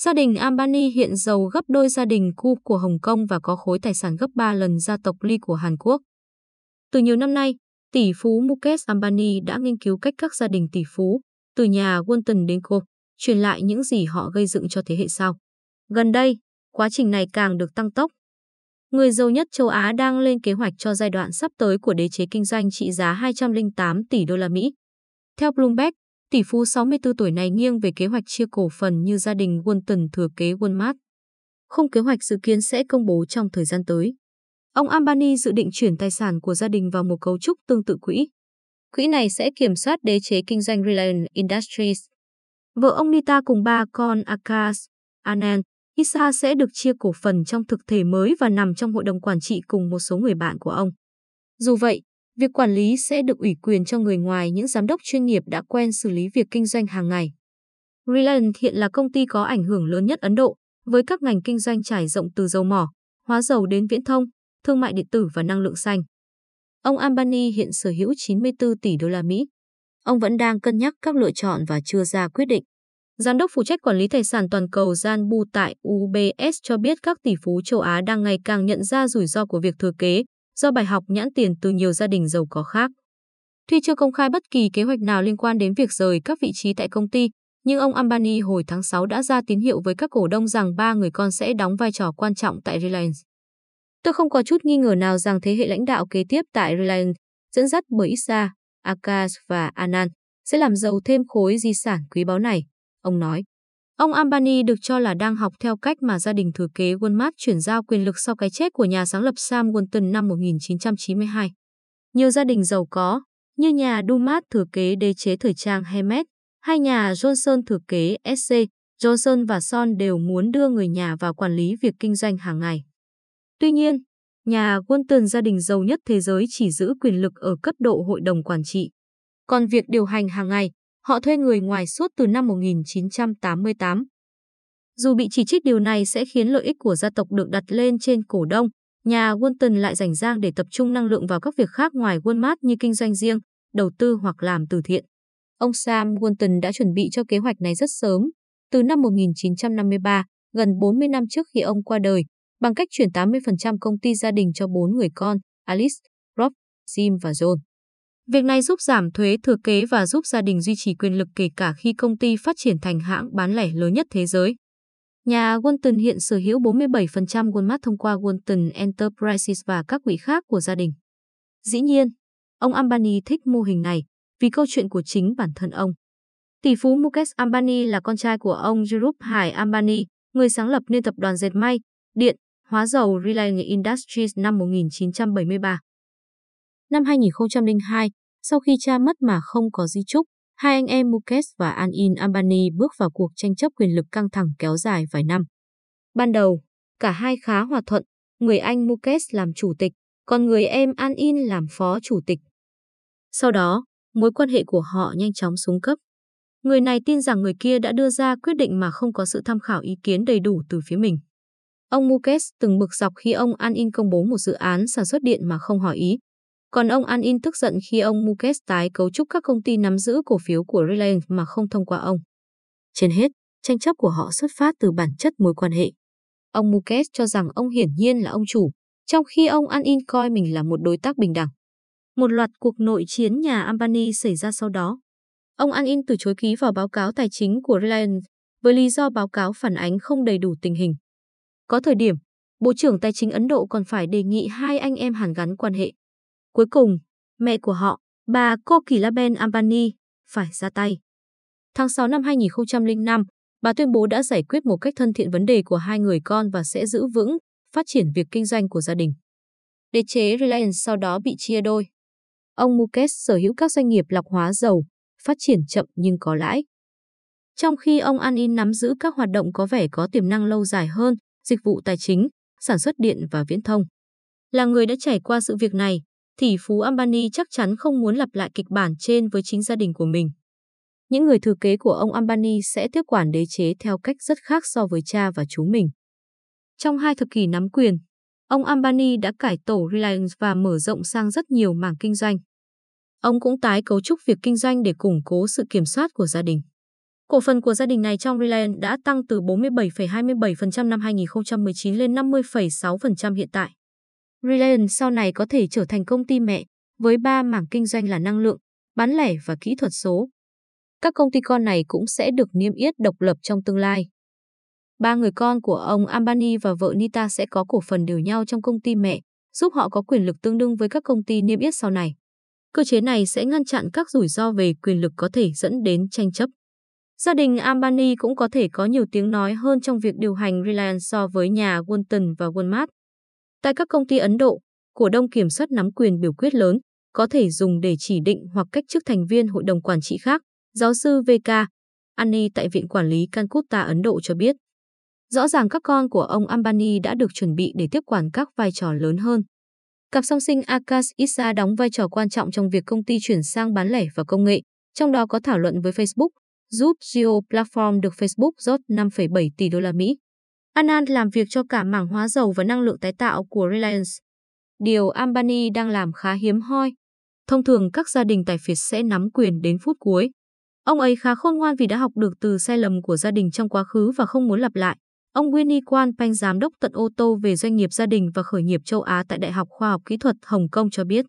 Gia đình Ambani hiện giàu gấp đôi gia đình Ku của Hồng Kông và có khối tài sản gấp 3 lần gia tộc Lee của Hàn Quốc. Từ nhiều năm nay, tỷ phú Mukesh Ambani đã nghiên cứu cách các gia đình tỷ phú, từ nhà Walton đến cô, truyền lại những gì họ gây dựng cho thế hệ sau. Gần đây, quá trình này càng được tăng tốc. Người giàu nhất châu Á đang lên kế hoạch cho giai đoạn sắp tới của đế chế kinh doanh trị giá 208 tỷ đô la Mỹ. Theo Bloomberg, tỷ phú 64 tuổi này nghiêng về kế hoạch chia cổ phần như gia đình Walton thừa kế Walmart. Không kế hoạch dự kiến sẽ công bố trong thời gian tới. Ông Ambani dự định chuyển tài sản của gia đình vào một cấu trúc tương tự quỹ. Quỹ này sẽ kiểm soát đế chế kinh doanh Reliant Industries. Vợ ông Nita cùng ba con Akash, Anand, Isa sẽ được chia cổ phần trong thực thể mới và nằm trong hội đồng quản trị cùng một số người bạn của ông. Dù vậy, việc quản lý sẽ được ủy quyền cho người ngoài những giám đốc chuyên nghiệp đã quen xử lý việc kinh doanh hàng ngày. Reliance hiện là công ty có ảnh hưởng lớn nhất Ấn Độ, với các ngành kinh doanh trải rộng từ dầu mỏ, hóa dầu đến viễn thông, thương mại điện tử và năng lượng xanh. Ông Ambani hiện sở hữu 94 tỷ đô la Mỹ. Ông vẫn đang cân nhắc các lựa chọn và chưa ra quyết định. Giám đốc phụ trách quản lý tài sản toàn cầu Jan Bu tại UBS cho biết các tỷ phú châu Á đang ngày càng nhận ra rủi ro của việc thừa kế do bài học nhãn tiền từ nhiều gia đình giàu có khác. Tuy chưa công khai bất kỳ kế hoạch nào liên quan đến việc rời các vị trí tại công ty, nhưng ông Ambani hồi tháng 6 đã ra tín hiệu với các cổ đông rằng ba người con sẽ đóng vai trò quan trọng tại Reliance. Tôi không có chút nghi ngờ nào rằng thế hệ lãnh đạo kế tiếp tại Reliance, dẫn dắt bởi Issa, Akash và Anand, sẽ làm giàu thêm khối di sản quý báu này, ông nói. Ông Ambani được cho là đang học theo cách mà gia đình thừa kế Walmart chuyển giao quyền lực sau cái chết của nhà sáng lập Sam Walton năm 1992. Nhiều gia đình giàu có, như nhà Dumas thừa kế đế chế thời trang Hermes, hay nhà Johnson thừa kế SC, Johnson và Son đều muốn đưa người nhà vào quản lý việc kinh doanh hàng ngày. Tuy nhiên, nhà Walton gia đình giàu nhất thế giới chỉ giữ quyền lực ở cấp độ hội đồng quản trị. Còn việc điều hành hàng ngày, họ thuê người ngoài suốt từ năm 1988. Dù bị chỉ trích điều này sẽ khiến lợi ích của gia tộc được đặt lên trên cổ đông, nhà Walton lại dành giang để tập trung năng lượng vào các việc khác ngoài Walmart như kinh doanh riêng, đầu tư hoặc làm từ thiện. Ông Sam Walton đã chuẩn bị cho kế hoạch này rất sớm, từ năm 1953, gần 40 năm trước khi ông qua đời, bằng cách chuyển 80% công ty gia đình cho bốn người con, Alice, Rob, Jim và John. Việc này giúp giảm thuế thừa kế và giúp gia đình duy trì quyền lực kể cả khi công ty phát triển thành hãng bán lẻ lớn nhất thế giới. Nhà Walton hiện sở hữu 47% Walmart thông qua Walton Enterprises và các quỹ khác của gia đình. Dĩ nhiên, ông Ambani thích mô hình này vì câu chuyện của chính bản thân ông. Tỷ phú Mukesh Ambani là con trai của ông Dhirubhai Hải Ambani, người sáng lập nên tập đoàn dệt may, điện, hóa dầu Reliance Industries năm 1973. Năm 2002, sau khi cha mất mà không có di chúc, hai anh em Mukesh và Anil Ambani bước vào cuộc tranh chấp quyền lực căng thẳng kéo dài vài năm. Ban đầu, cả hai khá hòa thuận, người anh Mukesh làm chủ tịch, còn người em Anil làm phó chủ tịch. Sau đó, mối quan hệ của họ nhanh chóng xuống cấp. Người này tin rằng người kia đã đưa ra quyết định mà không có sự tham khảo ý kiến đầy đủ từ phía mình. Ông Mukesh từng bực dọc khi ông An In công bố một dự án sản xuất điện mà không hỏi ý. Còn ông An In tức giận khi ông Mukesh tái cấu trúc các công ty nắm giữ cổ phiếu của Reliance mà không thông qua ông. Trên hết, tranh chấp của họ xuất phát từ bản chất mối quan hệ. Ông Mukesh cho rằng ông hiển nhiên là ông chủ, trong khi ông An In coi mình là một đối tác bình đẳng. Một loạt cuộc nội chiến nhà Ambani xảy ra sau đó. Ông An In từ chối ký vào báo cáo tài chính của Reliance với lý do báo cáo phản ánh không đầy đủ tình hình. Có thời điểm, Bộ trưởng Tài chính Ấn Độ còn phải đề nghị hai anh em hàn gắn quan hệ. Cuối cùng, mẹ của họ, bà Kokilaben Ambani, phải ra tay. Tháng 6 năm 2005, bà tuyên bố đã giải quyết một cách thân thiện vấn đề của hai người con và sẽ giữ vững, phát triển việc kinh doanh của gia đình. Đế chế Reliance sau đó bị chia đôi. Ông Mukesh sở hữu các doanh nghiệp lọc hóa dầu, phát triển chậm nhưng có lãi. Trong khi ông Anin nắm giữ các hoạt động có vẻ có tiềm năng lâu dài hơn, dịch vụ tài chính, sản xuất điện và viễn thông. Là người đã trải qua sự việc này, tỷ phú Ambani chắc chắn không muốn lặp lại kịch bản trên với chính gia đình của mình. Những người thừa kế của ông Ambani sẽ tiếp quản đế chế theo cách rất khác so với cha và chú mình. Trong hai thập kỷ nắm quyền, ông Ambani đã cải tổ Reliance và mở rộng sang rất nhiều mảng kinh doanh. Ông cũng tái cấu trúc việc kinh doanh để củng cố sự kiểm soát của gia đình. Cổ phần của gia đình này trong Reliance đã tăng từ 47,27% năm 2019 lên 50,6% hiện tại. Reliance sau này có thể trở thành công ty mẹ với ba mảng kinh doanh là năng lượng, bán lẻ và kỹ thuật số. Các công ty con này cũng sẽ được niêm yết độc lập trong tương lai. Ba người con của ông Ambani và vợ Nita sẽ có cổ phần đều nhau trong công ty mẹ, giúp họ có quyền lực tương đương với các công ty niêm yết sau này. Cơ chế này sẽ ngăn chặn các rủi ro về quyền lực có thể dẫn đến tranh chấp. Gia đình Ambani cũng có thể có nhiều tiếng nói hơn trong việc điều hành Reliance so với nhà Walton và Walmart. Tại các công ty Ấn Độ, cổ đông kiểm soát nắm quyền biểu quyết lớn, có thể dùng để chỉ định hoặc cách chức thành viên hội đồng quản trị khác, giáo sư VK. Ani tại Viện Quản lý Calcutta Ấn Độ cho biết. Rõ ràng các con của ông Ambani đã được chuẩn bị để tiếp quản các vai trò lớn hơn. Cặp song sinh Akash Issa đóng vai trò quan trọng trong việc công ty chuyển sang bán lẻ và công nghệ, trong đó có thảo luận với Facebook, giúp Geo Platform được Facebook rót 5,7 tỷ đô la Mỹ. Anand làm việc cho cả mảng hóa dầu và năng lượng tái tạo của Reliance. Điều Ambani đang làm khá hiếm hoi. Thông thường, các gia đình tài phiệt sẽ nắm quyền đến phút cuối. Ông ấy khá khôn ngoan vì đã học được từ sai lầm của gia đình trong quá khứ và không muốn lặp lại. Ông Winnie Quan Panh giám đốc tận ô tô về doanh nghiệp gia đình và khởi nghiệp châu Á tại Đại học Khoa học Kỹ thuật Hồng Kông cho biết.